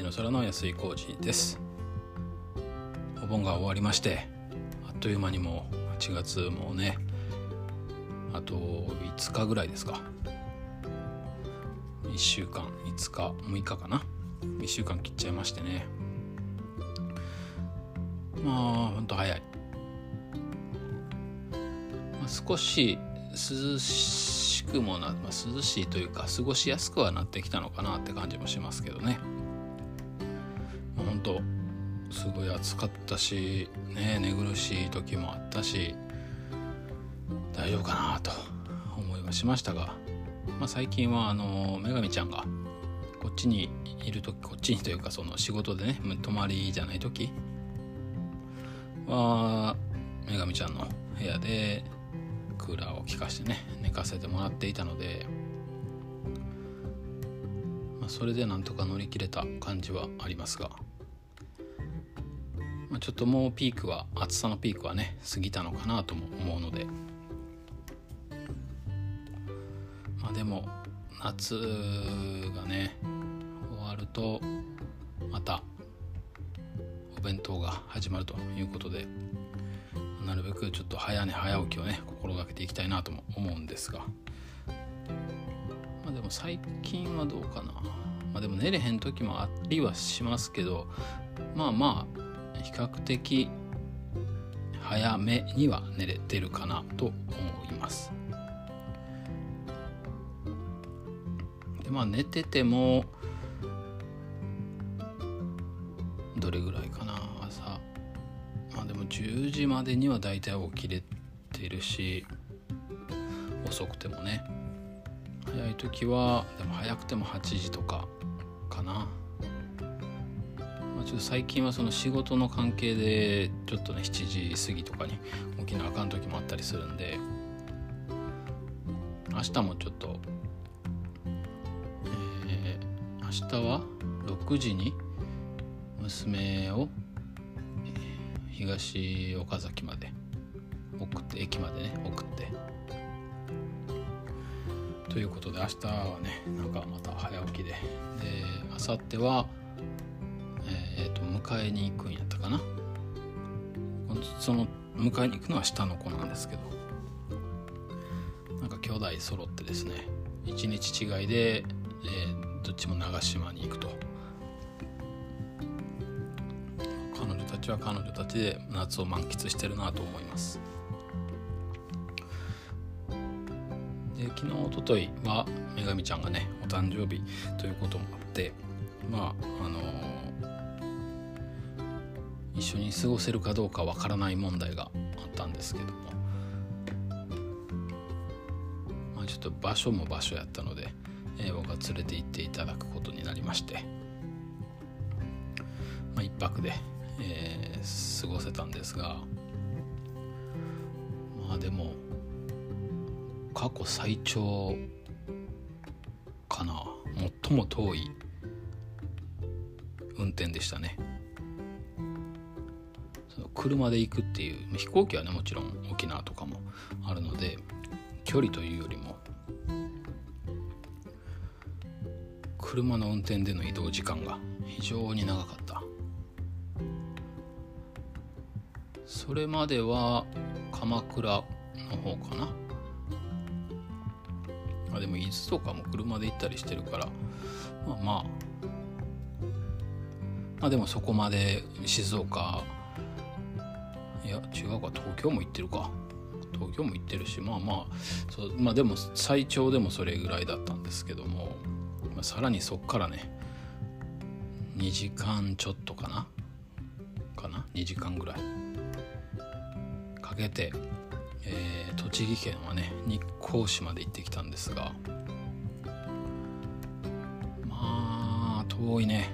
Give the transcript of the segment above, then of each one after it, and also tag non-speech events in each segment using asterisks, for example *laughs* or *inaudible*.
虹の空の安井浩二です。お盆が終わりましてあっという間にもう8月もねあと5日ぐらいですか。1週間5日6日かな。1週間切っちゃいましてね。まあほんと早い、まあ、少し涼しくもな、まあ、涼しいというか過ごしやすくはなってきたのかなって感じもしますけどね、すごい暑かったしね寝苦しい時もあったし大丈夫かなと思いはしましたが、まあ、最近はあの女神ちゃんがこっちにいる時こっちにというかその仕事でね泊まりじゃない時は女神ちゃんの部屋でクーラーを効かしてね寝かせてもらっていたので、まあ、それでなんとか乗り切れた感じはありますが、まあ、ちょっともうピークは暑さのピークはね過ぎたのかなとも思うので。まあでも夏がね終わるとまたお弁当が始まるということでなるべくちょっと早寝早起きをね心がけていきたいなとも思うんですが。まあでも最近はどうかな。まあでも寝れへん時もありはしますけどまあまあ比較的早めには寝れてるかなと思います。でまあ寝ててもどれぐらいかな朝。まあでも10時までには大体起きれてるし遅くてもね。早い時はでも早くても8時とかかな、まあ、ちょっと最近はその仕事の関係でちょっとね7時過ぎとかに起きなあかん時もあったりするんで明日もちょっと、えー、明日は6時に娘を東岡崎まで送って駅までね送って。ということで明日はねなんかまた早起きで。で明後日は、迎えに行くんやったかな。その迎えに行くのは下の子なんですけど。なんか兄弟揃ってですね1日違いで、えー、どっちも長島に行くと。彼女たちは彼女たちで夏を満喫してるなと思います。で昨日おとといは女神ちゃんがねお誕生日ということもあってまああの、一緒に過ごせるかどうかわからない問題があったんですけども、まあ、ちょっと場所も場所やったので、えー、僕は連れて行っていただくことになりまして、まあ、一泊でえー、過ごせたんですが。まあでも過去最長かな。最も遠い運転でしたね。車で行くっていう飛行機はねもちろん沖縄とかもあるので距離というよりも車の運転での移動時間が非常に長かった。それまでは鎌倉の方かな。あでも伊豆とかも車で行ったりしてるからまあまあまあでもそこまで静岡いや違うか東京も行ってるか。東京も行ってるしまあまあそうまあでも最長でもそれぐらいだったんですけども、まあ、さらにそっからね2時間ちょっとかな？かな？2時間ぐらい。かけて、えー、栃木県はね日光市まで行ってきたんですがまあ遠いね。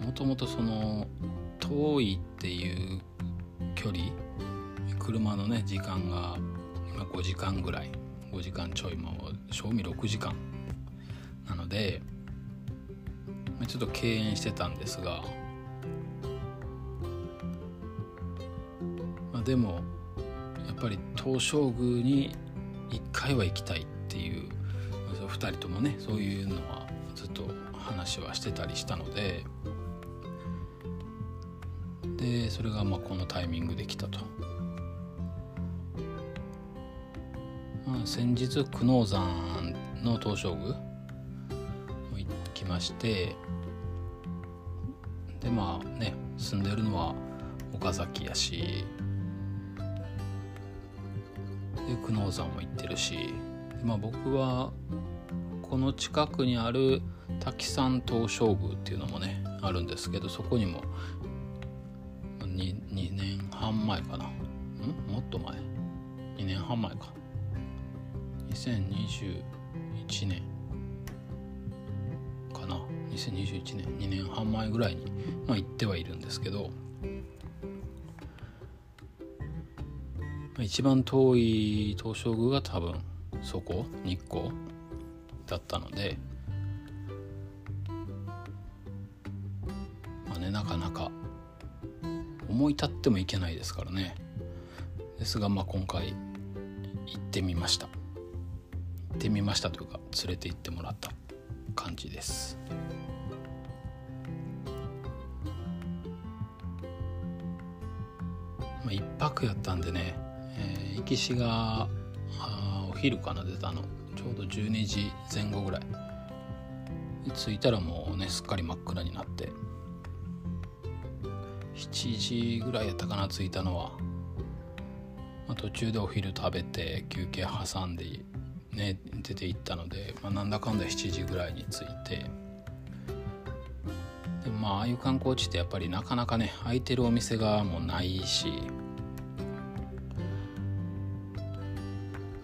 もともとその遠いっていう距離車のね時間が5時間ぐらい。5時間ちょいも賞味6時間なのでちょっと敬遠してたんですがまでもやっぱり東照宮に一回は行きたいっていう2人ともねそういうのはずっと話はしてたりしたのででそれがまあこのタイミングで来たと。まあ、先日久能山の東照宮行きましてでまあね住んでるのは岡崎やしで久能山も行ってるしまあ僕はこの近くにある滝山東照宮っていうのもねあるんですけどそこにも 2, 2年半前かな。ん？もっと前？2年半前か。2021年かな。2021年。2年半前ぐらいに、まあ、行ってはいるんですけど。一番遠い東照宮が多分そこ？日光？だったので。思い立ってもいけないですからね。ですがまあ今回行ってみました。行ってみましたというか連れて行ってもらった感じです。まあ一泊やったんでねえー、行きしがお昼かな出たの。ちょうど12時前後ぐらい。着いたらもうねすっかり真っ暗になって。7時ぐらいやったかな着いたのは、まあ、途中でお昼食べて休憩挟んでね出て行ったので、まあ、なんだかんだ7時ぐらいに着いて。でまあああいう観光地ってやっぱりなかなかね空いてるお店がもうないし。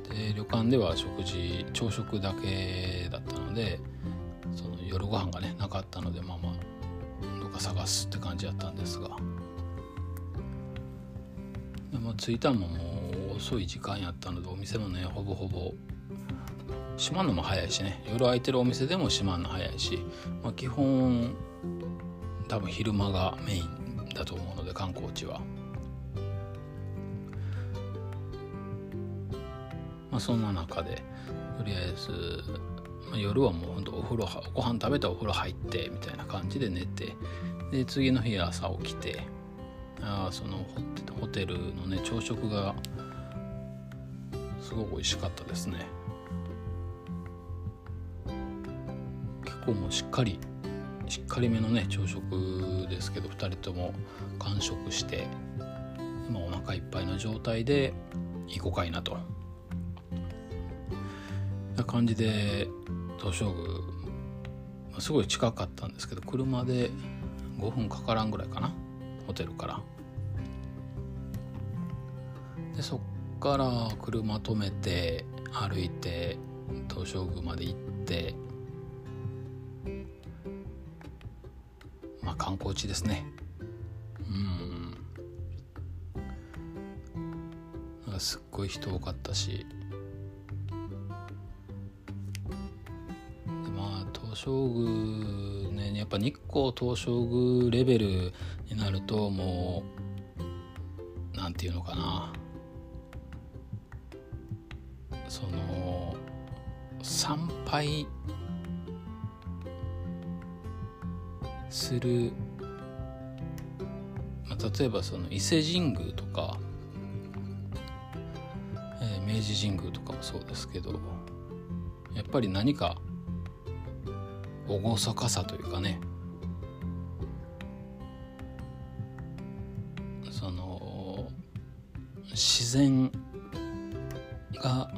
で旅館では食事朝食だけだったのでその夜ご飯がねなかったのでまあまあか探すって感じだったんですが。でも着いたのももう遅い時間やったのでお店もねほぼほぼ。閉まるのも早いしね。夜空いてるお店でも閉まるの早いし、まあ、基本多分昼間がメインだと思うので観光地は。まあ、そんな中でとりあえず、夜はもうほんとお風呂ご飯食べたらお風呂入ってみたいな感じで寝てで次の日朝起きてあそのホテルのね朝食がすごく美味しかったですね。結構もうしっかりしっかりめのね朝食ですけど2人とも完食して今お腹いっぱいの状態で行こうかいなと。な感じで東照宮すごい近かったんですけど車で5分かからんぐらいかなホテルから。でそっから車止めて歩いて東照宮まで行ってまあ観光地ですね。うん。すっごい人多かったし照宮ねやっぱ日光東照宮レベルになるともうなんていうのかな。その参拝する、まあ、例えばその伊勢神宮とか、えー、明治神宮とかもそうですけどやっぱり何か厳かさというかね。その自然が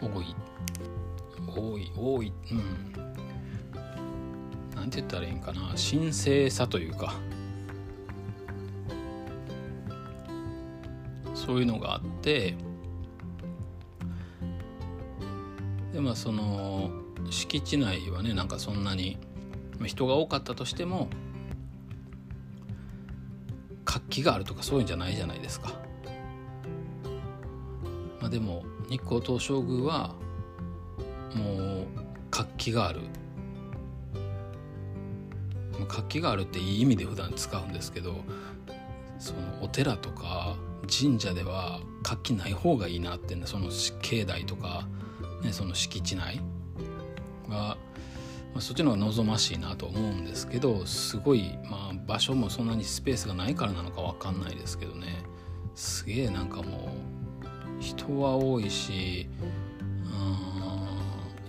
多い多い多いうん。なんて言ったらいいんかな。神聖さというか。そういうのがあって。でまあその敷地内はねなんかそんなに人が多かったとしても活気があるとかそういうんじゃないじゃないですか。まあ、でも日光東照宮はもう活気がある活気があるっていい意味で普段使うんですけどそのお寺とか神社では活気ない方がいいなってねその境内とか、ね、その敷地内が、まあ、そっちの方が望ましいなと思うんですけどすごい、まあ、場所もそんなにスペースがないからなのか分かんないですけどねすげえなんかもう人は多いし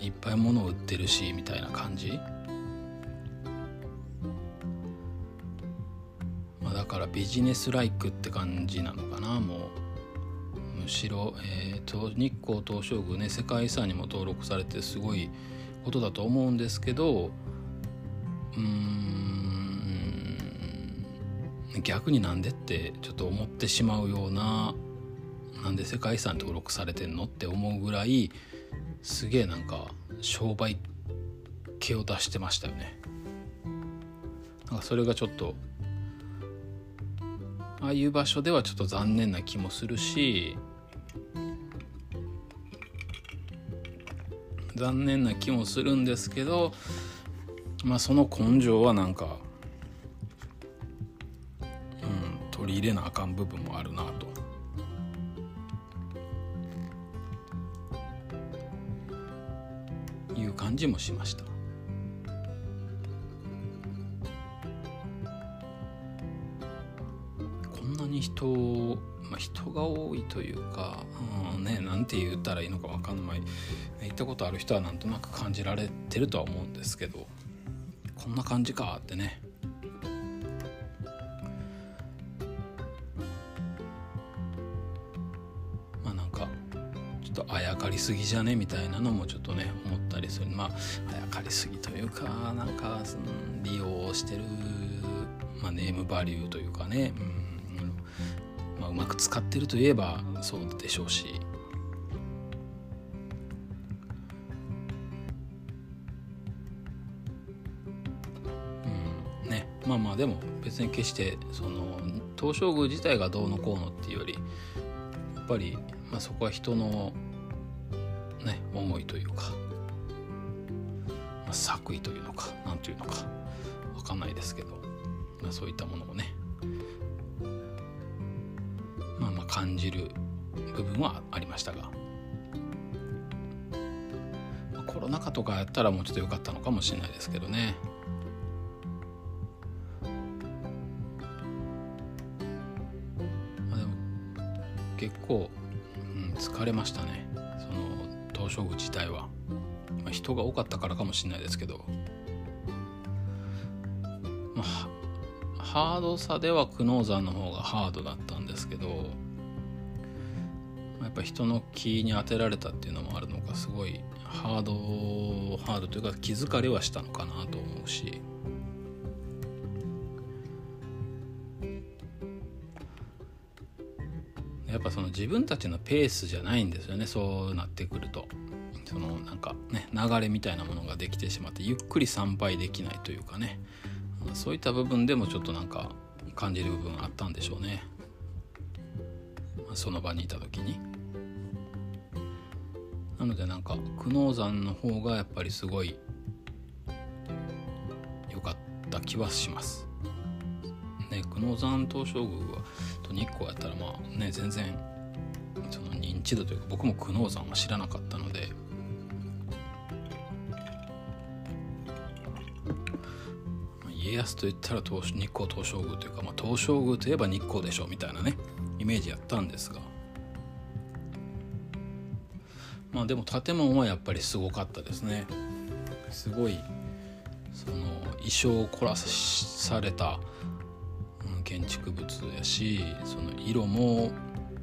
うんいっぱい物を売ってるしみたいな感じ。まあ、だからビジネスライクって感じなのかなもうむしろ、えーと、日光東照宮ね世界遺産にも登録されてすごいことだと思うんですけどうーん逆になんでってちょっと思ってしまうようななんで世界遺産登録されてんのって思うぐらいすげえなんか商売気を出してましたよね。なんかそれがちょっとああいう場所ではちょっと残念な気もするし残念な気もするんですけどまあその根性はなんか、うん、取り入れなあかん部分もあるなと。いう感じもしました。こんなに人、まあ、人が多いというか、うん、ねなんて言ったらいいのか分かんない。行ったことある人はなんとなく感じられてるとは思うんですけどこんな感じかってね。まあなんかちょっとあやかりすぎじゃねみたいなのもちょっとね思ったりする。まああやかりすぎというかなんか利用してる、まあ、ネームバリューというかね、うん。まあ、うまく使ってるといえばそうでしょうし。まあまあでも別に決してその東照宮自体がどうのこうのっていうよりやっぱり、まあ、そこは人のね思いというか、まあ、作為というのか何というのか分かんないですけど、まあ、そういったものをね感じる部分はありましたが。コロナ禍とかやったらもうちょっと良かったのかもしれないですけどね。結構、うん、疲れましたねその東照宮自体は、まあ、人が多かったからかもしれないですけど、まあ、ハードさでは久能山の方がハードだったんですけどぱ人の気に当てられたっていうのもあるのかすごいハードハードというか気疲れはしたのかなと思うし。やっぱその自分たちのペースじゃないんですよねそうなってくると。そのなんかね流れみたいなものができてしまってゆっくり参拝できないというかね。そういった部分でもちょっとなんか感じる部分あったんでしょうね。その場にいた時に。なのでなんか久能山の方がやっぱりすごい良かった気はします。ね久能山東照宮はと日光やったらまあね全然その認知度というか僕も久能山は知らなかったので。家康といったら東日光東照宮というか、まあ、東照宮といえば日光でしょうみたいなねイメージやったんですが。まあでも建物はやっぱりすごかったですね。すごいその衣装を凝らされた建築物やしその色も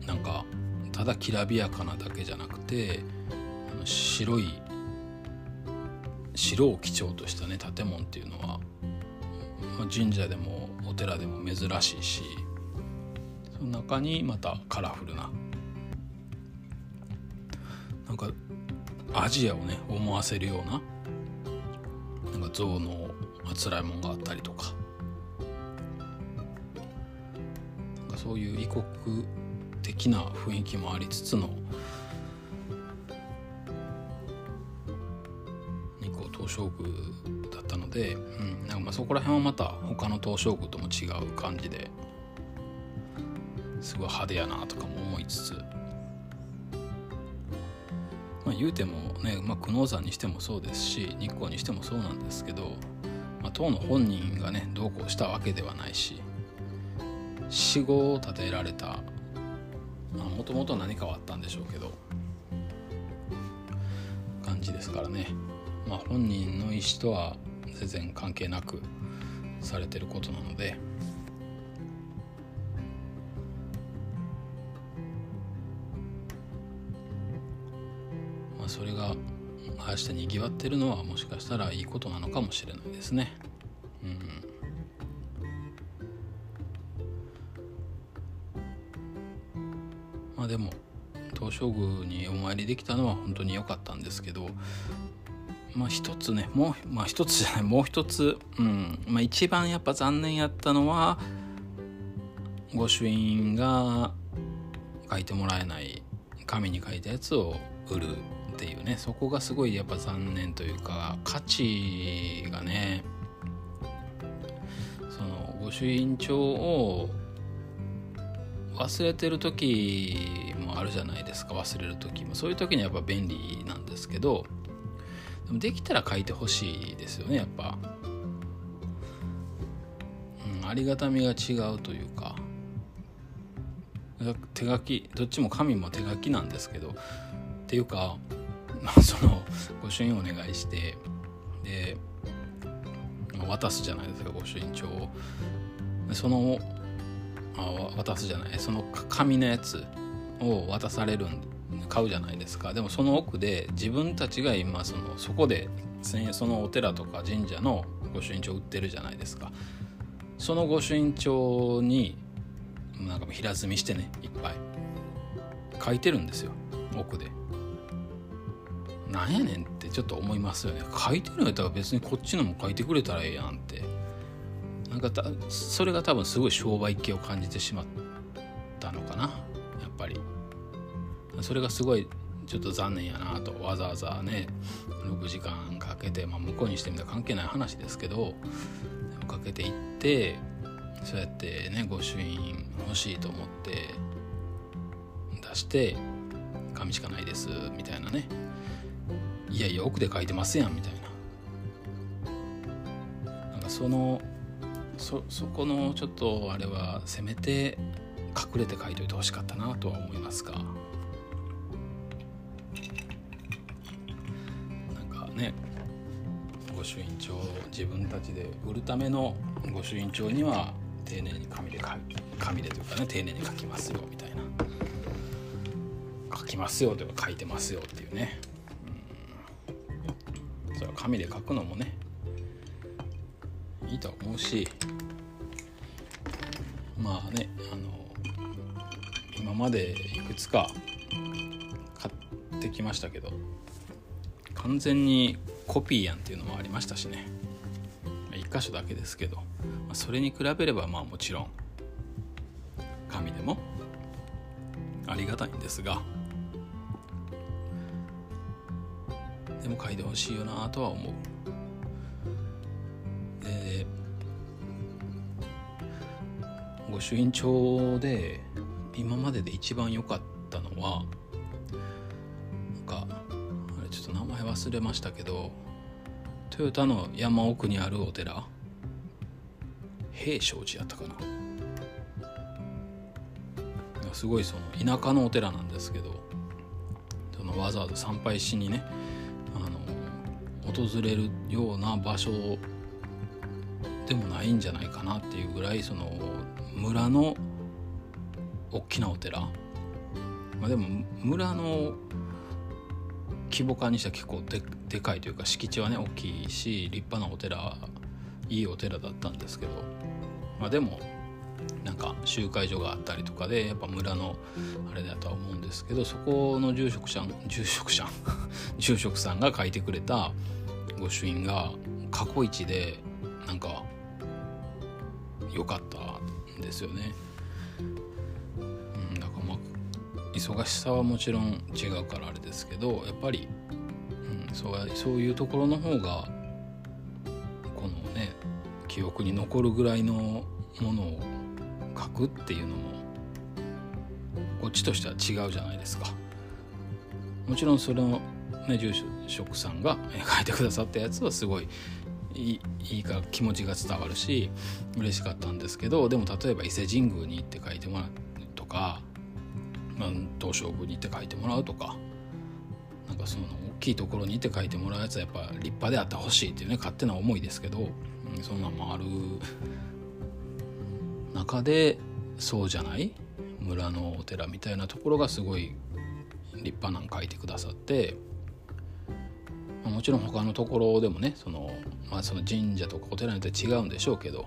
なんかただきらびやかなだけじゃなくてあの白い白を基調としたね建物っていうのは、まあ、神社でもお寺でも珍しいしその中にまたカラフルななんかアジアをね思わせるようななんか象のあつらいもんがあったりとか。なんかそういう異国的な雰囲気もありつつの日光東照宮だったので、うん、なんかまあそこら辺はまた他の東照宮とも違う感じですごい派手やなとかも思いつつ、あ、言うてもね、まあ、久能山にしてもそうですし日光にしてもそうなんですけど、まあ、当の本人がねどうこうしたわけではないし死後を建てられたもともと何かはあったんでしょうけど感じですからね、まあ、本人の意思とは全然関係なくされてることなので。ああしてにぎわってるのはもしかしたらいいことなのかもしれないですね。うんまあでも東照宮にお参りできたのは本当に良かったんですけどまあ一つねもうまあ一つじゃない *laughs* もう一つ、うんまあ、一番やっぱ残念やったのは御朱印が書いてもらえない紙に書いたやつを売るっていうねそこがすごいやっぱ残念というか価値がねその御朱印帳を忘れてる時もあるじゃないですか忘れる時も。そういう時にやっぱ便利なんですけどでもできたら書いてほしいですよねやっぱ、うん、ありがたみが違うというか。手書きどっちも紙も手書きなんですけど。っていうかその御朱印をお願いしてで渡すじゃないですか御朱印帳を。そのあ渡すじゃない。その紙のやつを渡されるん買うじゃないですか。でもその奥で自分たちが今そのそこでそのお寺とか神社の御朱印帳売ってるじゃないですか。その御朱印帳になんか平積みしてねいっぱい。書いてるんですよ奥で。なんやねんってちょっと思いますよね。書いてるんやったら別にこっちのも書いてくれたらええやんって。なんかそれが多分すごい商売気を感じてしまったのかな。やっぱり。それがすごいちょっと残念やなとわざわざね6時間かけて、まあ、向こうにしてみたら関係ない話ですけどかけていってそうやってね御朱印欲しいと思って出して紙しかないですみたいなね。いやいや奥で書いてますやんみたいな。なんかそのそそこのちょっとあれはせめて隠れて書いといてほしかったなとは思いますが。なんかね御朱印帳を自分たちで売るための御朱印帳には丁寧に紙で書紙でというかね丁寧に書きますよみたいな。書きますよというか書いてますよっていうね、それは紙で書くのもねいいと思うしまあねあの今までいくつか買ってきましたけど完全にコピーやんっていうのもありましたしね。1箇所だけですけどそれに比べればまあもちろん紙でもありがたいんですがでも書いてほしいよなとは思う。で御朱印帳で今までで一番良かったのはなんかあれちょっと名前忘れましたけどトヨタの山奥にあるお寺。平昌寺やったかな。すごいその田舎のお寺なんですけどそのわざわざ参拝しにね訪れるような場所でもないんじゃないかなっていうぐらいその村の大きなお寺、まあ、でも村の規模感にしては結構ででかいというか敷地はね大きいし立派なお寺いいお寺だったんですけど、まあ、でもなんか集会所があったりとかでやっぱ村のあれだとは思うんですけどそこの住職者住職者 *laughs* 住職さんが書いてくれた御朱印が過去一でなんか良かったんですよね。うん、だからまあ忙しさはもちろん違うからあれですけどやっぱり、うん、そうそういうところの方がこのね記憶に残るぐらいのものを書くっていうのもこっちとしては違うじゃないですか。もちろんそのね、住職さんが書いてくださったやつはすごいいいいか気持ちが伝わるし嬉しかったんですけどでも例えば伊勢神宮に行って書いてもらうとか、まあ、東照宮に行って書いてもらうとかなんかその大きいところに行って書いてもらうやつはやっぱ立派であってほしいっていうね勝手な思いですけど、うん、そんなんもある中でそうじゃない？村のお寺みたいなところがすごい立派なん書いてくださって、もちろん他のところでもねその,、まあ、その神社とかお寺によって違うんでしょうけど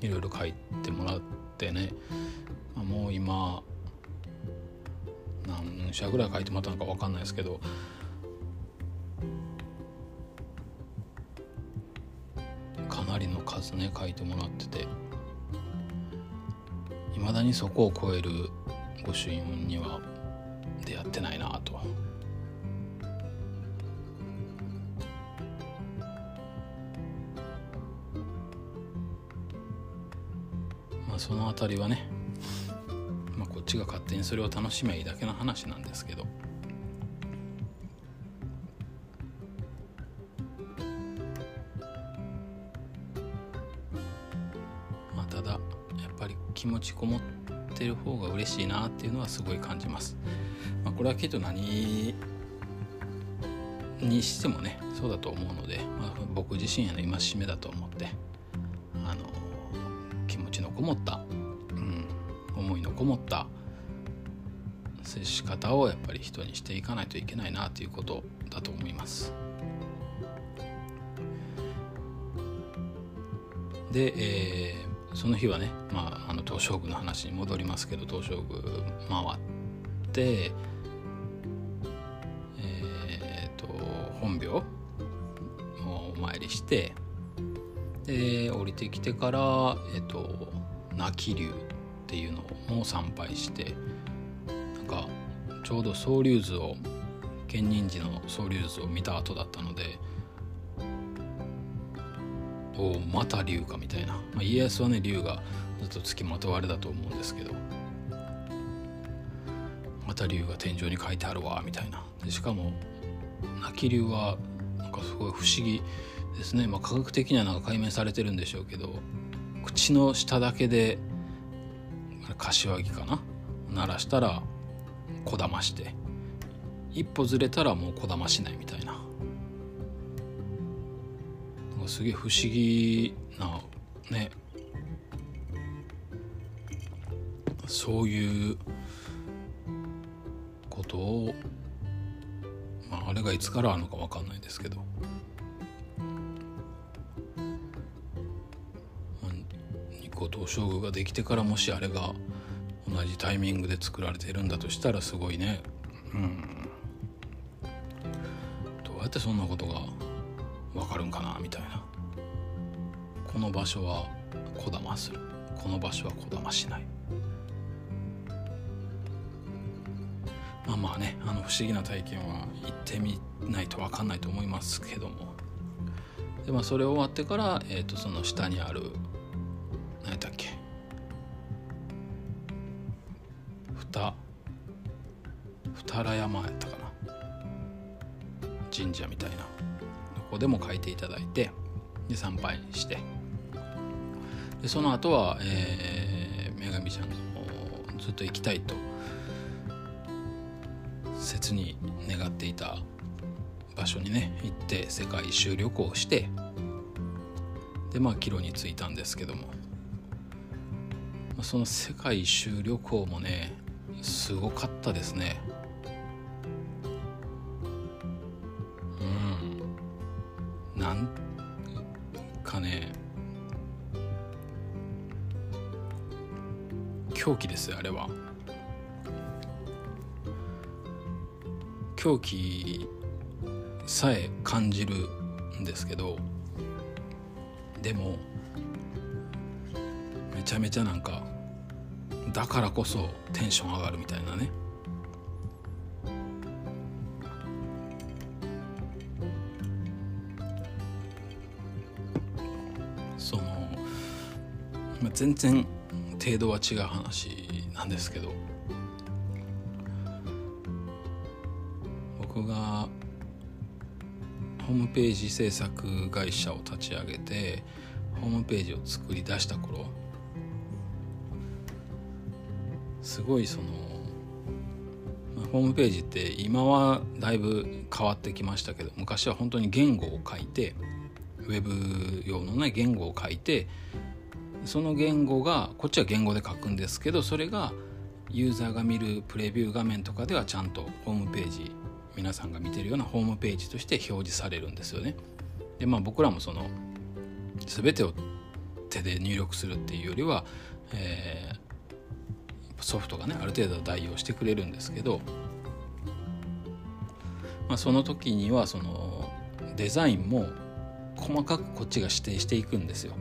いろいろ書いてもらってね、まあ、もう今何社ぐらい書いてもらったのか分かんないですけどかなりの数ね書いてもらってて。いまだにそこを超える御朱印には出会ってないなと。まあその辺りはねまあ、こっちが勝手にそれを楽しめばいいだけの話なんですけど気持ちこもってる方が嬉しいなっていうのはすごい感じます、まあ、これはきっと何にしてもねそうだと思うので、まあ、僕自身への戒めだと思ってあの気持ちのこもった、うん、思いのこもった接し方をやっぱり人にしていかないといけないなということだと思います。で、えー、その日はね、ま、あの東照宮の話に戻りますけど東照宮回ってえっ、ー、と本廟をお参りしてで降りてきてからえっ、ー、と亡き龍っていうのも参拝してなんかちょうど総龍図を建仁寺の総龍図を見た後だったのでおおまた龍かみたいな、まあ、家康はね龍がずっと付きまとわれだと思うんですけど。また龍が天井に書いてあるわみたいな。でしかも泣き龍はなんかすごい不思議ですね、まあ、科学的にはなんか解明されてるんでしょうけど口の下だけで柏木かな？鳴らしたらこだまして一歩ずれたらもうこだましないみたいな。なんかすげえ不思議なねそういうことを、まあ、あれがいつからあるのか分かんないですけど、まあ、日光東照宮ができてからもしあれが同じタイミングで作られているんだとしたらすごいね。うん。どうやってそんなことが分かるんかなみたいな。この場所はこだまする。この場所はこだましない。まあまあねあの不思議な体験は行ってみないと分かんないと思いますけども。でまあそれ終わってから、えー、とその下にある何やったっけ？二二原山やったかな？神社みたいな。ここでも書いていただいてで参拝して。でその後は、えー、女神ちゃんがずっと行きたいと切に願っていた場所にね行って世界一周旅行をしてでまあ帰路に着いたんですけども。その世界一周旅行もねすごかったですね。うん。なんかね狂気ですよあれは。狂気さえ感じるんですけどでもめちゃめちゃなんかだからこそテンション上がるみたいなね。その、まあ、全然程度は違う話なんですけど。がホームページ制作会社を立ち上げてホームページを作り出した頃すごいそのホームページって今はだいぶ変わってきましたけど昔は本当に言語を書いてウェブ用のね言語を書いてその言語がこっちは言語で書くんですけどそれがユーザーが見るプレビュー画面とかではちゃんとホームページ皆さんが見てるようなホームページとして表示されるんですよね。でまあ僕らもその全てを手で入力するっていうよりは、えー、ソフトがねある程度代用してくれるんですけど、まあ、その時にはそのデザインも細かくこっちが指定していくんですよ。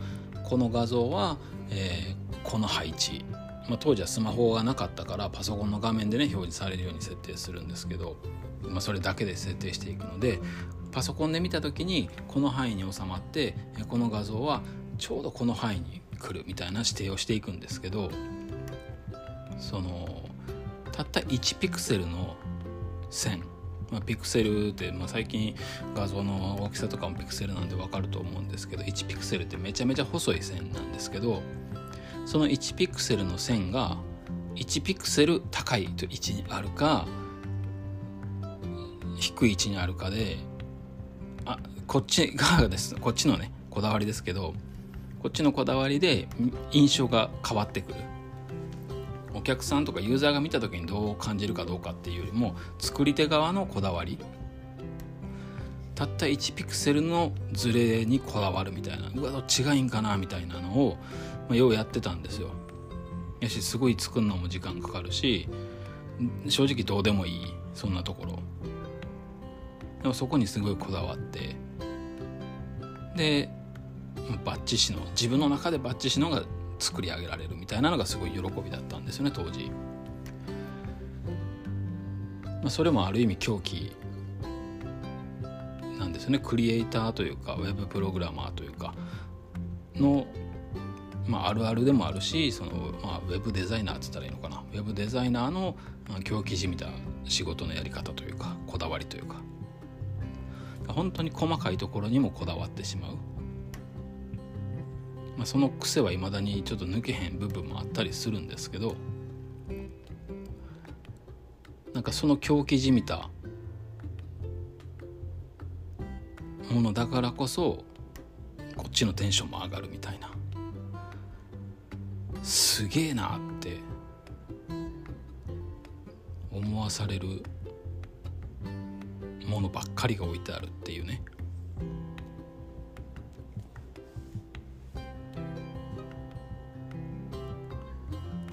この画像は、えー、この配置、まあ、当時はスマホがなかったからパソコンの画面でね表示されるように設定するんですけど、まあ、それだけで設定していくのでパソコンで見た時にこの範囲に収まってこの画像はちょうどこの範囲に来るみたいな指定をしていくんですけどそのたった1ピクセルの線。まあ、ピクセルって、まあ、最近画像の大きさとかもピクセルなんで分かると思うんですけど1ピクセルってめちゃめちゃ細い線なんですけどその1ピクセルの線が1ピクセル高いと位置にあるか低い位置にあるかであこっち *laughs* がです。こっちのねこだわりですけどこっちのこだわりで印象が変わってくる。お客さんとかユーザーが見た時にどう感じるかどうかっていうよりも作り手側のこだわり。たった1ピクセルのズレにこだわるみたいな。うわどっちがいいんかなみたいなのを、まあ、ようやってたんですよ。やしすごい作るのも時間かかるし正直どうでもいい。そんなところ。でもそこにすごいこだわってでバッチしの自分の中でバッチしのが作り上げられるみたいなのがすごい喜びだったんですよね当時。まあ、それもある意味狂気なんですよね。クリエイターというかウェブプログラマーというかの、まあ、あるあるでもあるしその、まあ、ウェブデザイナーって言ったらいいのかな。ウェブデザイナーの、狂気じみた仕事のやり方というかこだわりというか。本当に細かいところにもこだわってしまう。まあ、その癖はいまだにちょっと抜けへん部分もあったりするんですけどなんかその狂気じみたものだからこそこっちのテンションも上がるみたいなすげえなって思わされるものばっかりが置いてあるっていうね。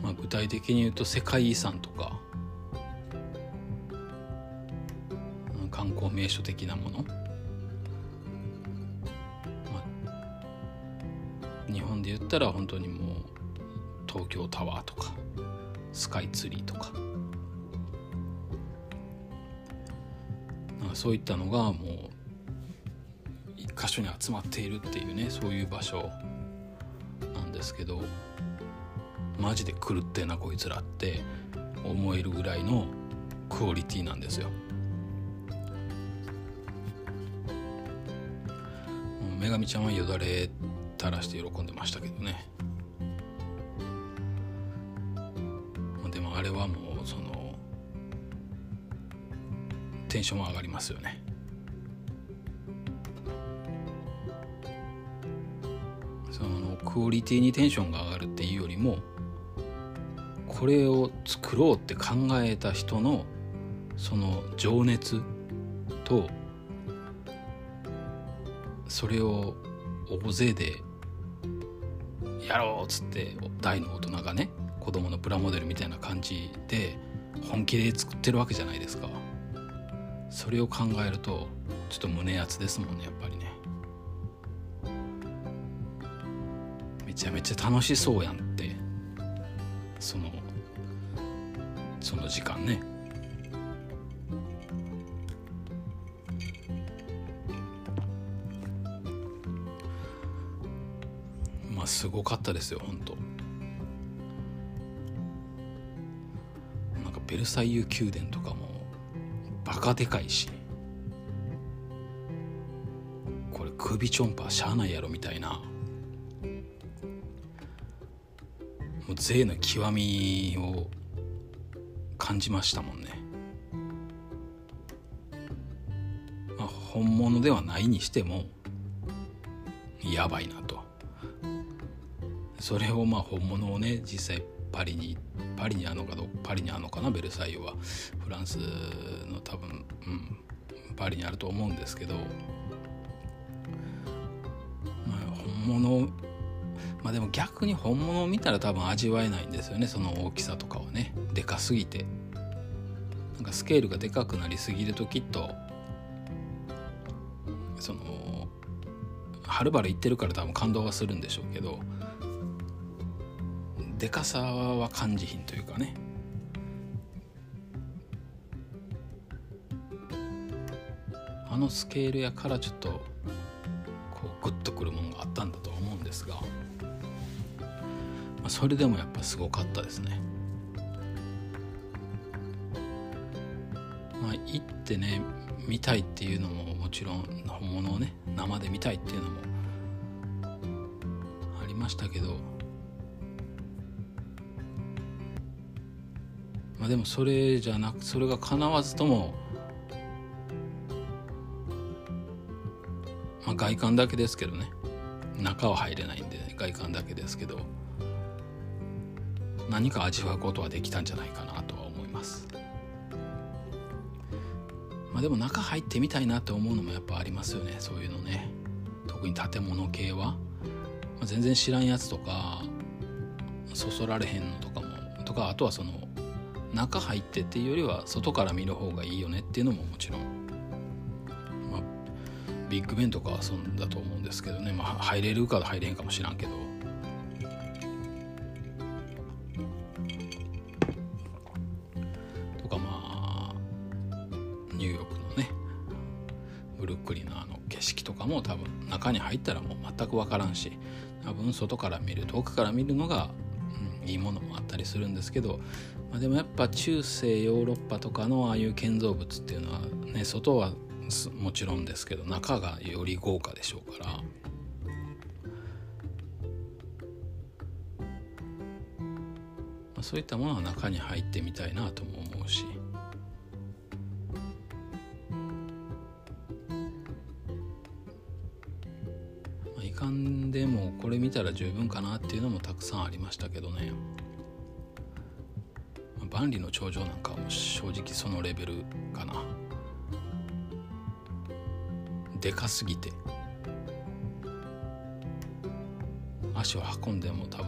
まあ具体的に言うと世界遺産とか観光名所的なもの、まあ、日本で言ったら本当にもう東京タワーとかスカイツリーとか。そういったのがもう一箇所に集まっているっていうねそういう場所なんですけどマジで狂ってなこいつらって思えるぐらいのクオリティなんですよ。女神ちゃんはよだれ垂らして喜んでましたけどねンション上がりますよね。そのクオリティにテンションが上がるっていうよりもこれを作ろうって考えた人のその情熱とそれを大勢でやろうっつって大の大人がね子供のプラモデルみたいな感じで本気で作ってるわけじゃないですか。それを考えるとちょっと胸熱ですもんねやっぱりね。めちゃめちゃ楽しそうやんってそのその時間ね。まあすごかったですよ本当。なんかベルサイユ宮殿とかも赤でかいし。これ首チョンパーしゃあないやろみたいな。もう税の極みを感じましたもんね、まあ、本物ではないにしてもやばいなと。それをまあ本物をね実際パリにパリにあるのかどパリにあるのかなベルサイユは。ランスの多分、うん、パリにあると思うんですけど、まあ、本物まあでも逆に本物を見たら多分味わえないんですよねその大きさとかはね。でかすぎて。なんかスケールがでかくなりすぎるときっとそのはるばる言ってるから多分感動はするんでしょうけどでかさは感じひんというかね。のスケールやからちょっとこうグッとくるものがあったんだとは思うんですが、まあ、それでもやっぱすごかったですね。まあ行ってね見たいっていうのももちろん本物をね生で見たいっていうのもありましたけどまあでもそれじゃなくそれが叶わずとも、外観だけですけどね。中は入れないんで、ね、外観だけですけど。何か味わうことはできたんじゃないかなとは思います。まあでも中入ってみたいなと思うのもやっぱありますよね。そういうのね。特に建物系は、まあ、全然知らんやつとかそそられへんのとかも。とかあとはその中入ってっていうよりは外から見る方がいいよねっていうのももちろん、ビッグベンとかはそんだと思うんですけどね、まあ、入れるか入れへんかもしらんけど。とかまあニューヨークのねブルックリンのあの景色とかも多分中に入ったらもう全く分からんし多分外から見る遠くから見るのが、うん、いいものもあったりするんですけどまあ、でもやっぱ中世ヨーロッパとかのああいう建造物っていうのはね外はもちろんですけど中がより豪華でしょうから。そういったものは中に入ってみたいなとも思うし。まあ、いかんでもこれ見たら十分かなっていうのもたくさんありましたけどね。万里の長城なんかも正直そのレベルかなでかすぎて。足を運んでも多分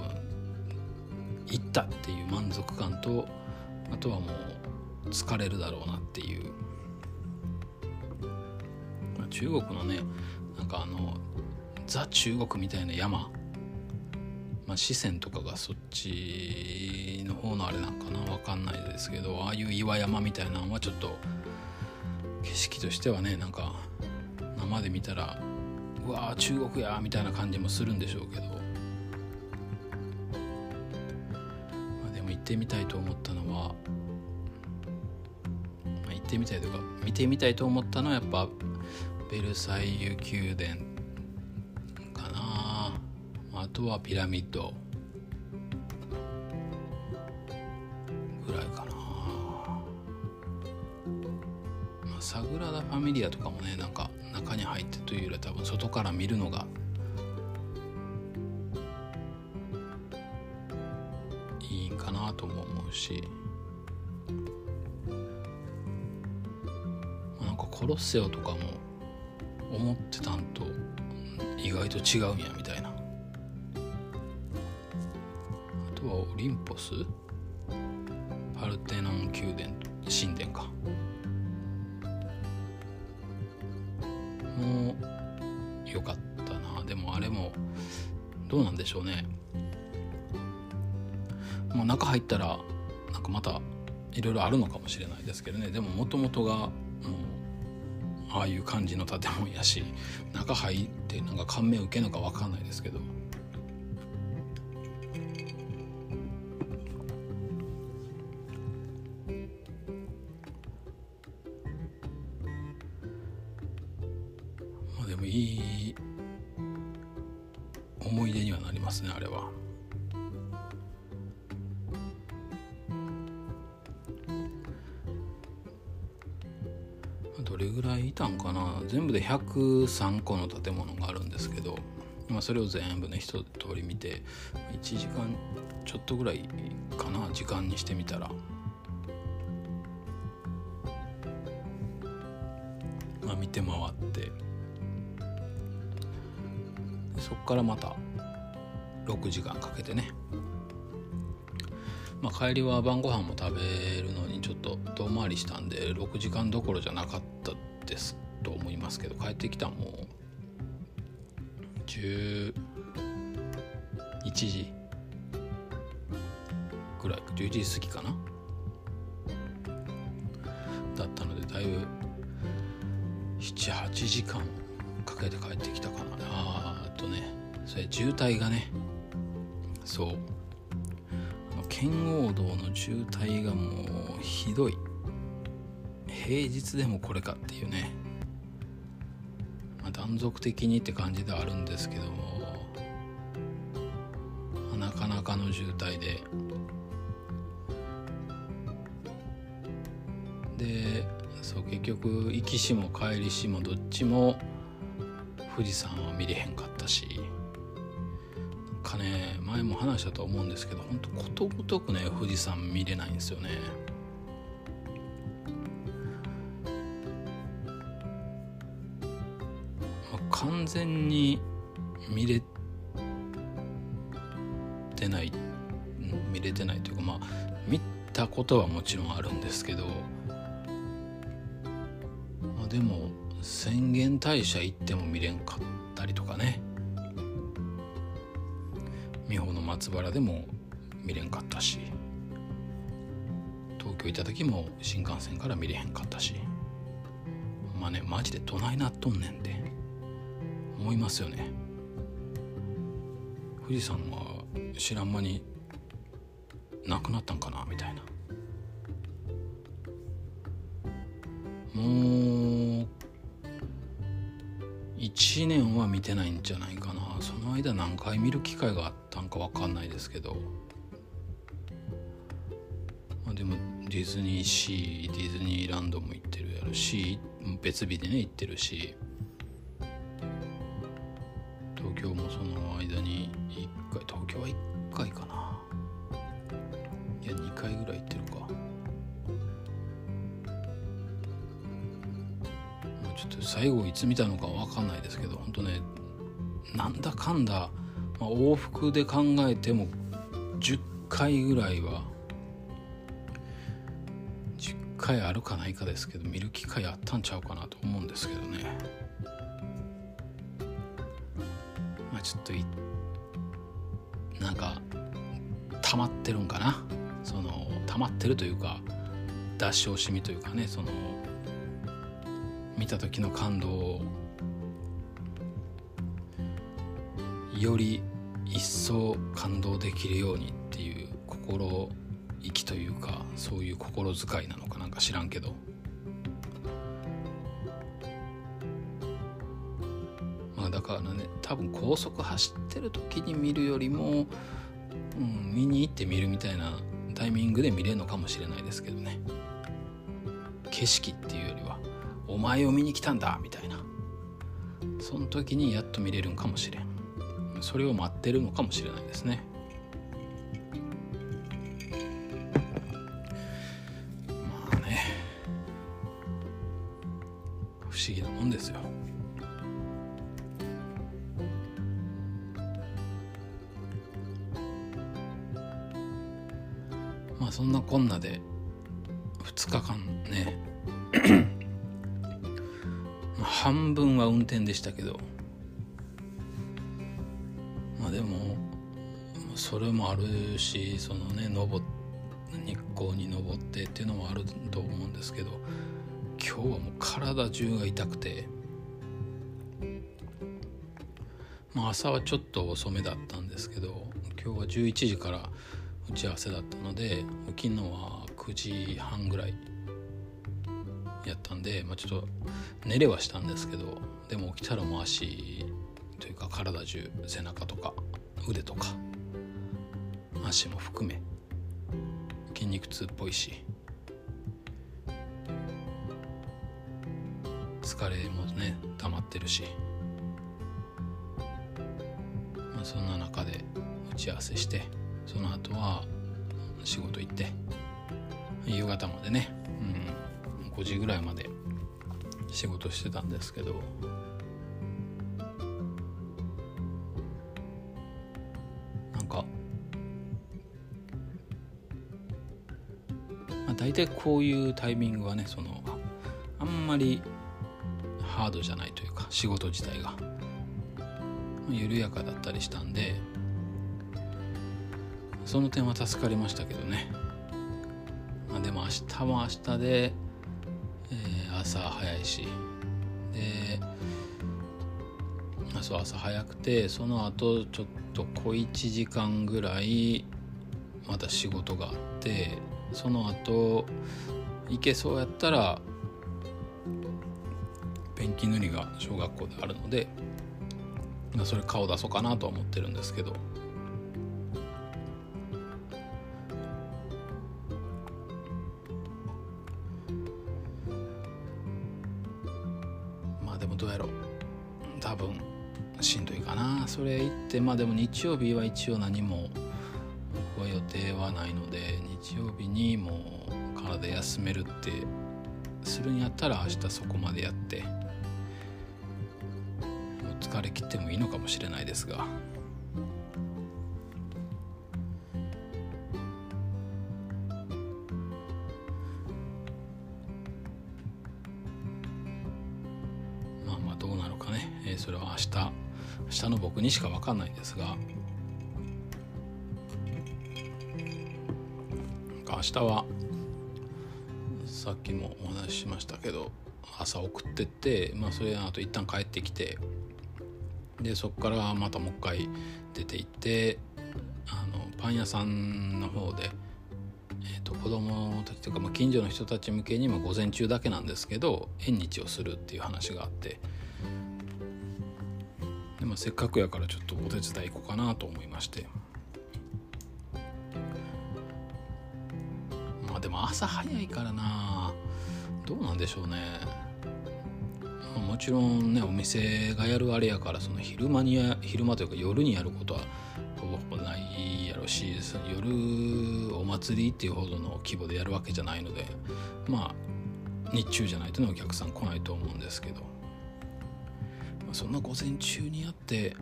行ったっていう満足感とあとはもう疲れるだろうなっていう。中国のねなんかあのザ中国みたいな山。まあ、四川とかがそっちの方のあれなんかな分かんないですけどああいう岩山みたいなのはちょっと景色としてはねなんか生で見たらうわー中国やみたいな感じもするんでしょうけど、まあ、でも行ってみたいと思ったのは、まあ、行ってみたいとか見てみたいと思ったのはやっぱベルサイユ宮殿かな。あとはピラミッド。ぐらいかな、まあ、サグラダ・ファミリアとかもねなんかに入ってというよりは多分外から見るのがいいんかなとも思うし、まあ、なんかコロッセオとかも思ってたんと意外と違うんやみたいな。あとはオリンポス？パルテノン宮殿神殿か。しょうね。もう中入ったらなんかまたいろいろあるのかもしれないですけどね。でももともとがもうああいう感じの建物やし中入ってなんか感銘を受けるのか分かんないですけど。13個の建物があるんですけど、まあ、それを全部ね一通り見て1時間ちょっとぐらいかな時間にしてみたら。まあ見て回って。そこからまた6時間かけてね。まあ、帰りは晩ご飯も食べるのにちょっと遠回りしたんで6時間どころじゃなかったですと思いますけど帰ってきたのも11時ぐらい11時過ぎかな？だったのでだいぶ78時間かけて帰ってきたかな。あとねそれ渋滞がねそう。圏央道の渋滞がもうひどい。平日でもこれかっていうね、断続的にって感じではあるんですけどもなかなかの渋滞で。でそう結局行きしも帰りしもどっちも富士山は見れへんかったしかね前も話したと思うんですけど本当ことごとくね富士山見れないんですよね。完全に見れてない見れてないというかまあ見たことはもちろんあるんですけど、まあ、でも浅間大社行っても見れんかったりとかね。美穂の松原でも見れんかったし東京行った時も新幹線から見れへんかったし。まあねマジでどないなっとんねんって。思いますよね。富士山は知らん間になくなったんかなみたいな。もう1年は見てないんじゃないかな。その間何回見る機会があったんか分かんないですけど、まあ、でもディズニーシーディズニーランドも行ってるやろし別日でね行ってるし。最後いつ見たのか分かんないですけど本当ねなんだかんだ、まあ、往復で考えても10回ぐらいは10回あるかないかですけど見る機会あったんちゃうかなと思うんですけどね。まあちょっとなんか溜まってるんかな。その溜まってるというか出し惜しみというかねその見た時の感動をより一層感動できるようにっていう心意気というかそういう心遣いなのかなんか知らんけど。まあだからね多分高速走ってる時に見るよりも、うん、見に行って見るみたいなタイミングで見れるのかもしれないですけどね。景色っていう前を見に来たんだみたいなその時にやっと見れるんかもしれんそれを待ってるのかもしれないですね。まあね不思議なもんですよ。まあそんなこんなで2日間ね半分は運転でしたけど。まあでもそれもあるしそのね登日光に登ってっていうのもあると思うんですけど今日はもう体中が痛くて、まあ、朝はちょっと遅めだったんですけど今日は11時から打ち合わせだったので起きのは9時半ぐらいやったんで、まあ、ちょっと寝れはしたんですけどでも起きたらもう足というか体中背中とか腕とか足も含め筋肉痛っぽいし疲れもね溜まってるし、まあ、そんな中で打ち合わせしてその後は仕事行って夕方までね、うん、5時ぐらいまで仕事してたんですけどなんか、まあ、大体こういうタイミングはねそのあんまりハードじゃないというか仕事自体が。緩やかだったりしたんでその点は助かりましたけどね、まあ、でも明日も明日で、朝早いし。でそう朝早くてその後ちょっと小1時間ぐらいまた仕事があってその後行けそうやったらペンキ塗りが小学校であるのでそれ顔出そうかなとは思ってるんですけど。てまあでも日曜日は一応何も僕は予定はないので日曜日にもう体休めるってするんやったら明日そこまでやって疲れ切ってもいいのかもしれないですが。日の僕にしか分かんないんですが。明日はさっきもお話ししましたけど朝送ってって、まあ、それあと一旦帰ってきてでそこからまたもう一回出て行ってあのパン屋さんの方で、えーと、子供たちというか、まあ、近所の人たち向けにも午前中だけなんですけど縁日をするっていう話があってで、まあ、せっかくやからちょっとお手伝い行こうかなと思いまして。まあでも朝早いからな。どうなんでしょうね。まあもちろんねお店がやるあれやからその昼間にや昼間というか夜にやることはほぼほぼないやろし夜お祭りっていうほどの規模でやるわけじゃないのでまあ日中じゃないとねお客さん来ないと思うんですけど、そんな午前中にやって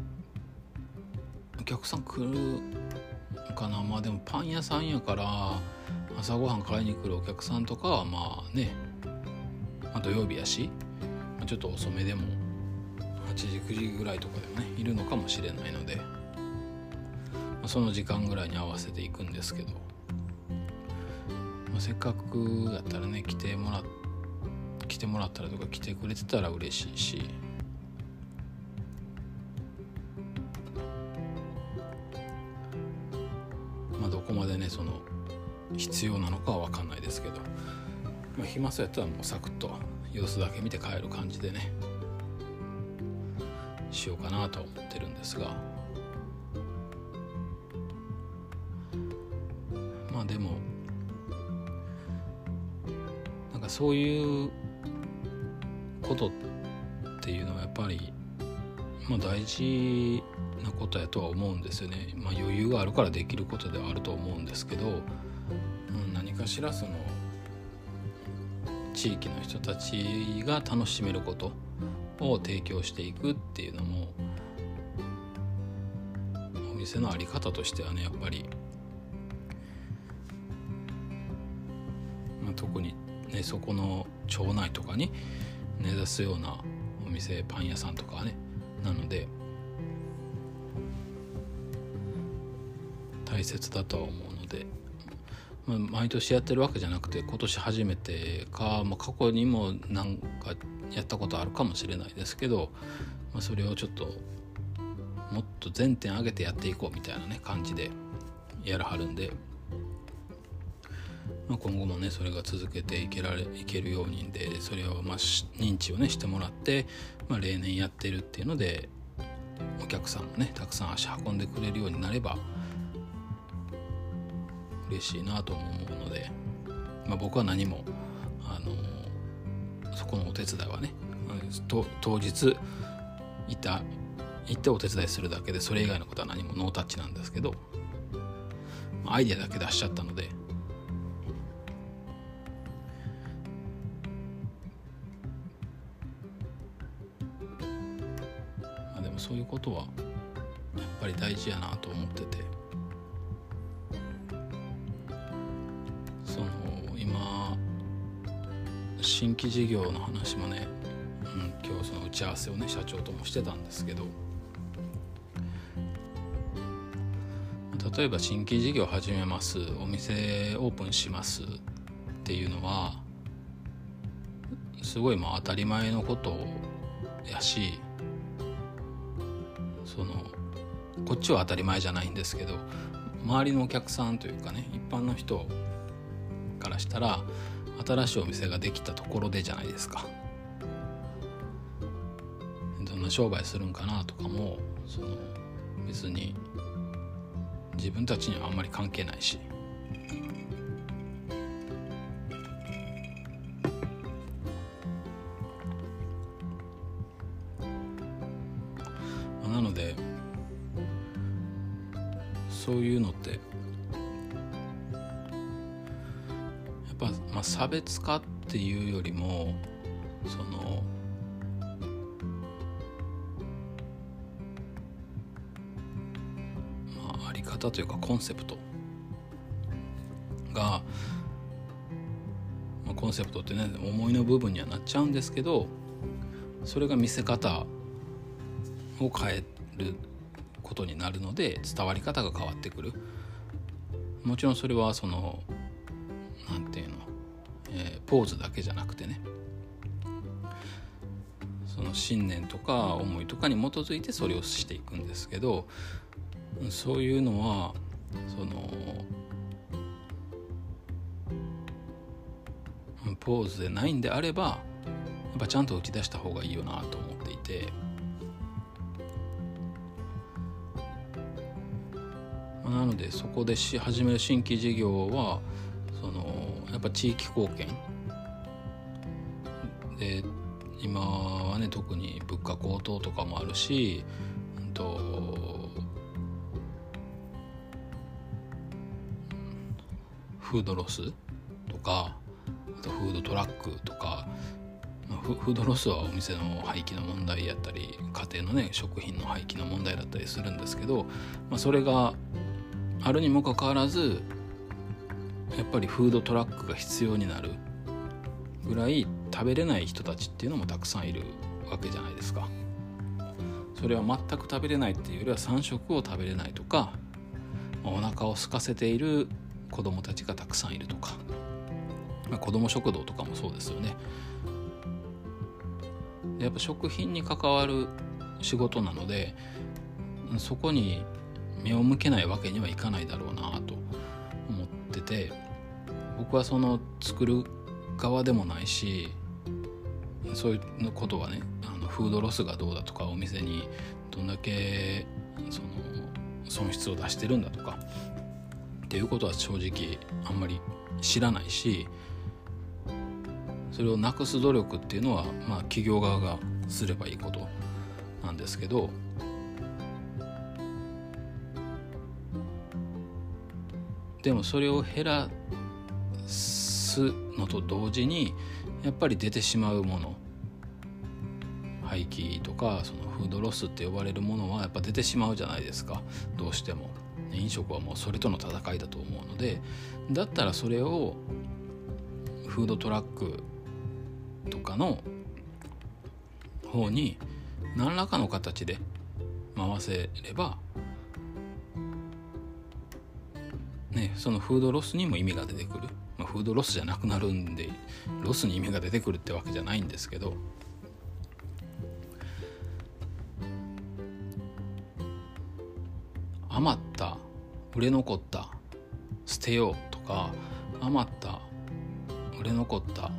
お客さん来るかな。まあでもパン屋さんやから朝ごはん買いに来るお客さんとかはまあね、まあ、土曜日やしまあちょっと遅めでも8時9時ぐらいとかでもねいるのかもしれないので、まあ、その時間ぐらいに合わせていくんですけど、まあ、せっかくやったらね来てもら来てもらったらとか来てくれてたら嬉しいし。必要なのかは分かんないですけど、まあ、暇そうやったらもうサクッと様子だけ見て帰る感じでね。しようかなと思ってるんですが。まあでもなんかそういうことっていうのはやっぱり、まあ、大事なことやとは思うんですよね、まあ、余裕があるからできることではあると思うんですけど、かしらその地域の人たちが楽しめることを提供していくっていうのもお店の在り方としてはねやっぱり、まあ、特にねそこの町内とかに根ざすようなお店パン屋さんとかねなので大切だとは思うのでま、毎年やってるわけじゃなくて今年初めてか、まあ、過去にも何かやったことあるかもしれないですけど、まあ、それをちょっともっと全点上げてやっていこうみたいなね感じでやらはるんで、まあ、今後もねそれが続けていけられいけるようにんでそれをまあ認知をねしてもらって、まあ、例年やってるっていうのでお客さんもねたくさん足運んでくれるようになれば嬉しいなと思うので、まあ、僕は何もあのそこのお手伝いはね当日いた行ってお手伝いするだけでそれ以外のことは何もノータッチなんですけどアイデアだけ出しちゃったのでまあでもそういうことはやっぱり大事やなと思ってて。新規事業の話もね、うん、今日その打ち合わせをね社長ともしてたんですけど。例えば新規事業始めますお店オープンしますっていうのはすごいまあ当たり前のことやしそのこっちは当たり前じゃないんですけど周りのお客さんというかね一般の人からしたら新しいお店ができたところでじゃないですか。どんな商売するんかなとかもその別に自分たちにはあんまり関係ないし。差別化っていうよりもそのあり方というかコンセプトが、まあ、コンセプトってね思いの部分にはなっちゃうんですけどそれが見せ方を変えることになるので伝わり方が変わってくる。もちろんそれはその何て言うの、ポーズだけじゃなくてねその信念とか思いとかに基づいてそれをしていくんですけどそういうのはそのポーズでないんであればやっぱちゃんと打ち出した方がいいよなと思っていて。なのでそこでし始める新規事業はそのやっぱ地域貢献で今はね特に物価高騰とかもあるし、うんとフードロスとかあとフードトラックとかフードロスはお店の廃棄の問題やったり家庭のね食品の廃棄の問題だったりするんですけど、まあ、それがあるにもかかわらずやっぱりフードトラックが必要になるぐらい食べれない人たちっていうのもたくさんいるわけじゃないですか。それは全く食べれないっていうよりは3食を食べれないとかお腹を空かせている子供たちがたくさんいるとか、まあ、子供食堂とかもそうですよねやっぱ食品に関わる仕事なのでそこに目を向けないわけにはいかないだろうなと思ってて僕はその作る側でもないしそういうことはねあのフードロスがどうだとかお店にどんだけその損失を出してるんだとかっていうことは正直あんまり知らないしそれをなくす努力っていうのは、まあ、企業側がすればいいことなんですけどでもそれを減らすのと同時にやっぱり出てしまうもの廃棄とかそのフードロスって呼ばれるものはやっぱ出てしまうじゃないですか。どうしても。飲食はもうそれとの戦いだと思うので。だったらそれをフードトラックとかの方に何らかの形で回せればねそのフードロスにも意味が出てくる、まあ、フードロスじゃなくなるんでロスに意味が出てくるってわけじゃないんですけど。余った売れ残った捨てようとか余った売れ残った。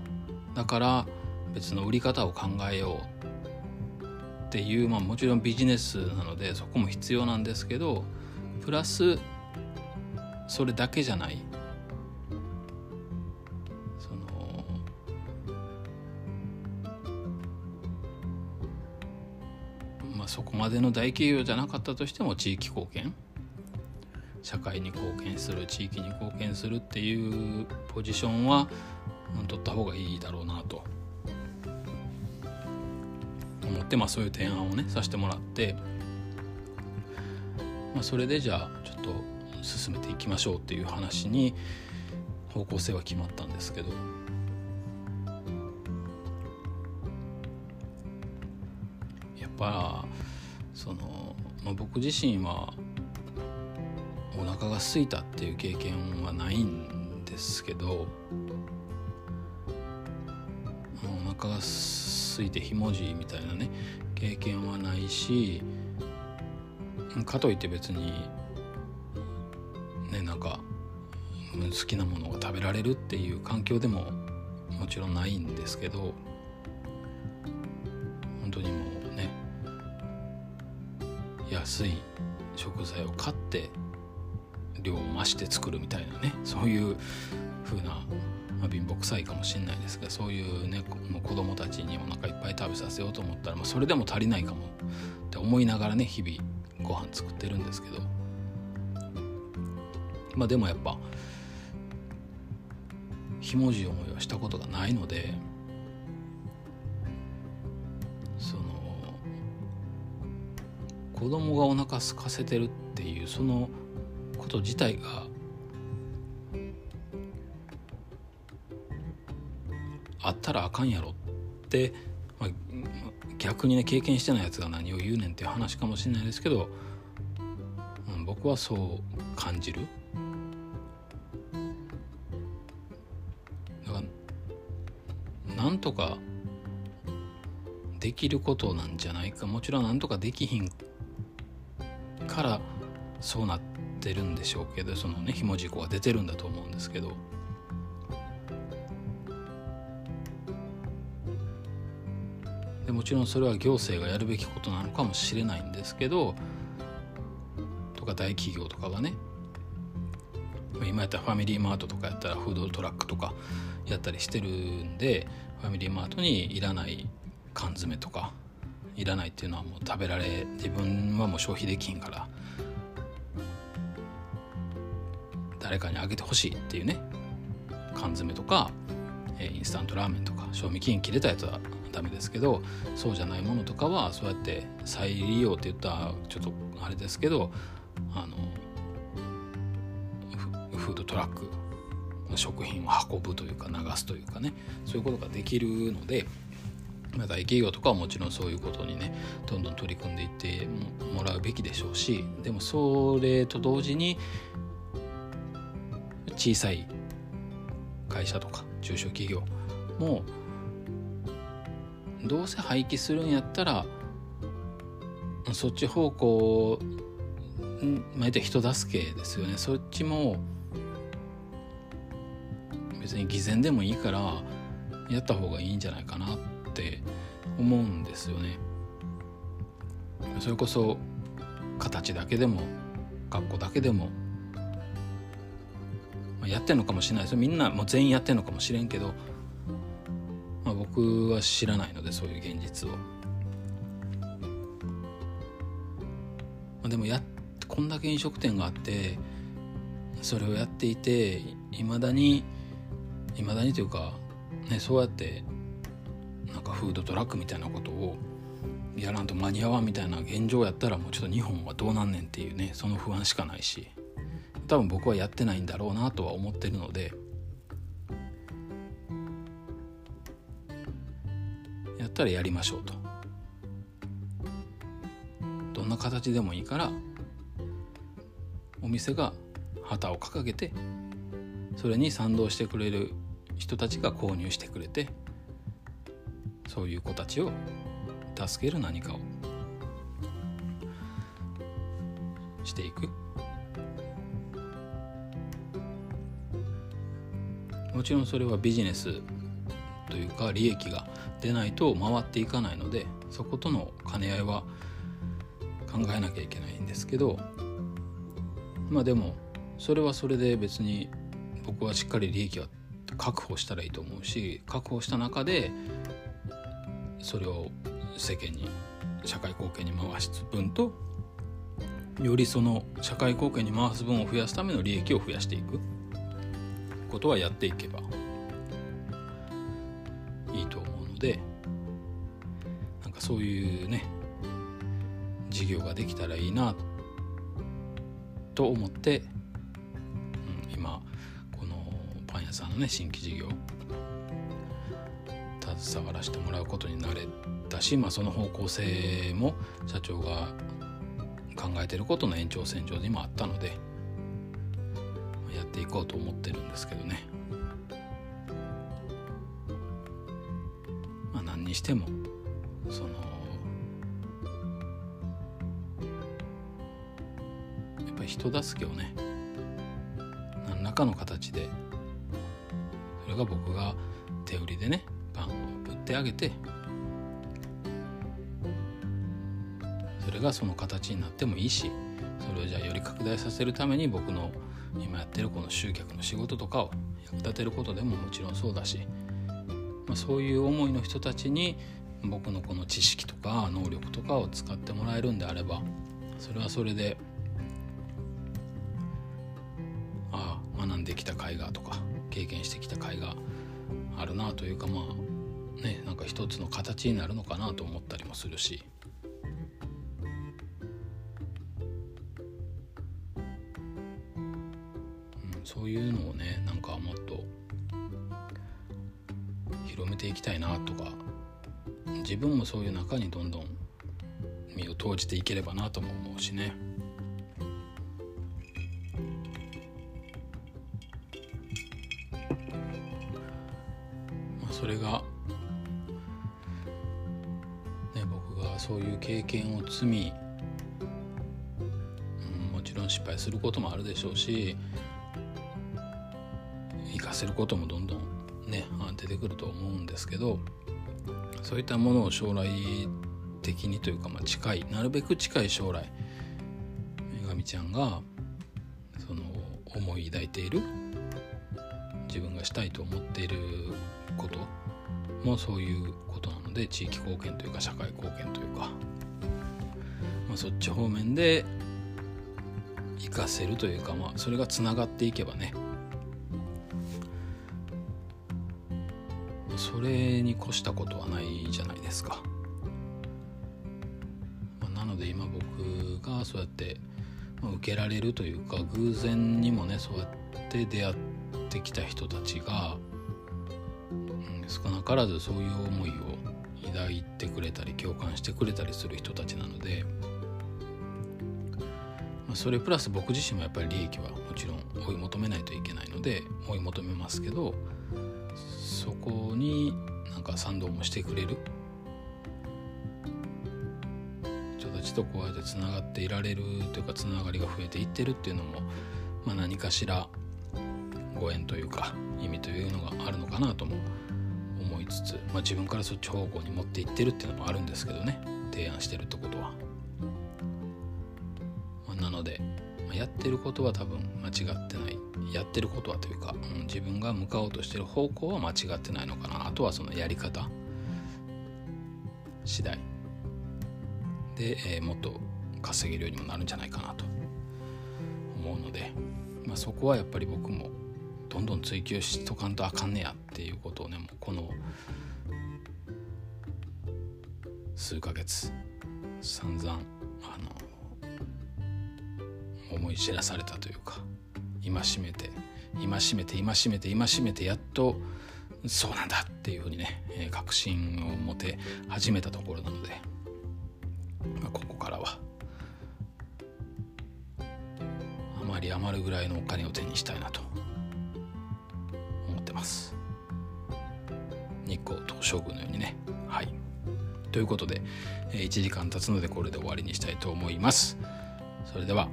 だから別の売り方を考えようっていう、まあ、もちろんビジネスなのでそこも必要なんですけどプラスそれだけじゃない。そこまでの大企業じゃなかったとしても地域貢献？社会に貢献する地域に貢献するっていうポジションは取った方がいいだろうなと。思って、まあ、そういう提案をねさせてもらって、まあ、それでじゃあちょっと進めていきましょうっていう話に方向性は決まったんですけど。やっぱその、まあ、僕自身はお腹が空いたっていう経験はないんですけどお腹が空いてひもじいみたいなね経験はないしかといって別にねなんか好きなものが食べられるっていう環境でももちろんないんですけど安い食材を買って量を増して作るみたいなねそういう風な、まあ、貧乏くさいかもしれないですがそういうねもう子供たちにお腹いっぱい食べさせようと思ったら、まあ、それでも足りないかもって思いながらね日々ご飯作ってるんですけど。まあでもやっぱひもじい思いはしたことがないので子供がお腹空かせてるっていうそのこと自体があったらあかんやろって、まあ、逆にね経験してないやつが何を言うねんっていう話かもしれないですけど、うん、僕はそう感じる。なんとかできることなんじゃないかもちろんなんとかできひんからそうなってるんでしょうけどそのねひも事故が出てるんだと思うんですけど。でもちろんそれは行政がやるべきことなのかもしれないんですけどとか大企業とかがね。今やったらファミリーマートとかやったらフードトラックとかやったりしてるんでファミリーマートにいらない缶詰とかいらないっていうのはもう食べられ自分はもう消費できんから誰かにあげてほしいっていうね缶詰とか、えインスタントラーメンとか賞味期限切れたやつはダメですけどそうじゃないものとかはそうやって再利用って言ったらちょっとあれですけどあのフードトラック食品を運ぶというか流すというかねそういうことができるので大企業とかはもちろんそういうことにねどんどん取り組んでいってもらうべきでしょうしでもそれと同時に小さい会社とか中小企業もどうせ廃棄するんやったらそっち方向まあ、人助けですよね。そっちも別に偽善でもいいからやった方がいいんじゃないかな。ってって思うんですよね。それこそ形だけでも学校だけでもまあ、やってんのかもしれないですみんなもう全員やってんのかもしれんけど、まあ、僕は知らないのでそういう現実を、まあ、でもやこんだけ飲食店があってそれをやっていていまだにいまだにというか、ね、そうやってなんかフードトラックみたいなことをやらんと間に合わんみたいな現状やったらもうちょっと日本はどうなんねんっていうねその不安しかないし多分僕はやってないんだろうなとは思ってるのでやったらやりましょうと。どんな形でもいいからお店が旗を掲げてそれに賛同してくれる人たちが購入してくれてそういう子たちを助ける何かをしていく。もちろんそれはビジネスというか利益が出ないと回っていかないのでそことの兼ね合いは考えなきゃいけないんですけどまあでもそれはそれで別に僕はしっかり利益は確保したらいいと思うし確保した中でそれを世間に社会貢献に回す分とよりその社会貢献に回す分を増やすための利益を増やしていく。ことはやっていけばいいと思うのでなんかそういうね事業ができたらいいなと思って、うん、今このパン屋さんのね新規事業携わらせてもらうことになれたし、まあ、その方向性も社長が考えてることの延長線上にもあったのでやっていこうと思ってるんですけどね。まあ、何にしてもそのやっぱり人助けをね何らかの形でそれが僕が手売りでねってあげてそれがその形になってもいいしそれをじゃあより拡大させるために僕の今やってるこの集客の仕事とかを役立てることでももちろんそうだし、まあ、そういう思いの人たちに僕のこの知識とか能力とかを使ってもらえるんであればそれはそれでああ学んできた甲斐がとか経験してきた甲斐があるなというかまあ一つの形になるのかなと思ったりもするし。そういうのをねなんかもっと広めていきたいなとか自分もそういう中にどんどん身を投じていければなとも思うしね。それが、経験を積み、うん、もちろん失敗することもあるでしょうし活かせることもどんどんね出てくると思うんですけどそういったものを将来的にというか、まあ、近いなるべく近い将来女神ちゃんがその思い抱いている自分がしたいと思っていることもそういうことなので地域貢献というか社会貢献というか、まあ、そっち方面で活かせるというか、まあ、それがつながっていけばねそれに越したことはないじゃないですか。まあ、なので今僕がそうやって受けられるというか偶然にもねそうやって出会ってきた人たちが、うん、少なからずそういう思いを抱いてくれたり共感してくれたりする人たちなので、それプラス僕自身もやっぱり利益はもちろん追い求めないといけないので追い求めますけどそこになんか賛同もしてくれる人たちとこうやってつながっていられるというかつながりが増えていってるっていうのも、まあ、何かしらご縁というか意味というのがあるのかなとも思いつつ、まあ、自分からそっち方向に持っていってるっていうのもあるんですけどね提案してるってことは。やってることは多分間違ってない。やってることはというか、うん、自分が向かおうとしてる方向は間違ってないのかな。あとはそのやり方次第。で、えー、もっと稼げるようにもなるんじゃないかなと。思うので、まあ、そこはやっぱり僕もどんどん追求しとかんとあかんねやっていうことをねもうこの数ヶ月散々あの思い知らされたというか戒めて戒めて戒めて戒めてやっとそうなんだっていうふうにね、確信を持て始めたところなので、まあ、ここからはあまり余るぐらいのお金を手にしたいなと思ってます。日光東照宮のようにねはい。ということで1時間経つのでこれで終わりにしたいと思います。それでは。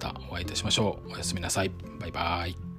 たお会いいたしましょう。おやすみなさい。バイバイ。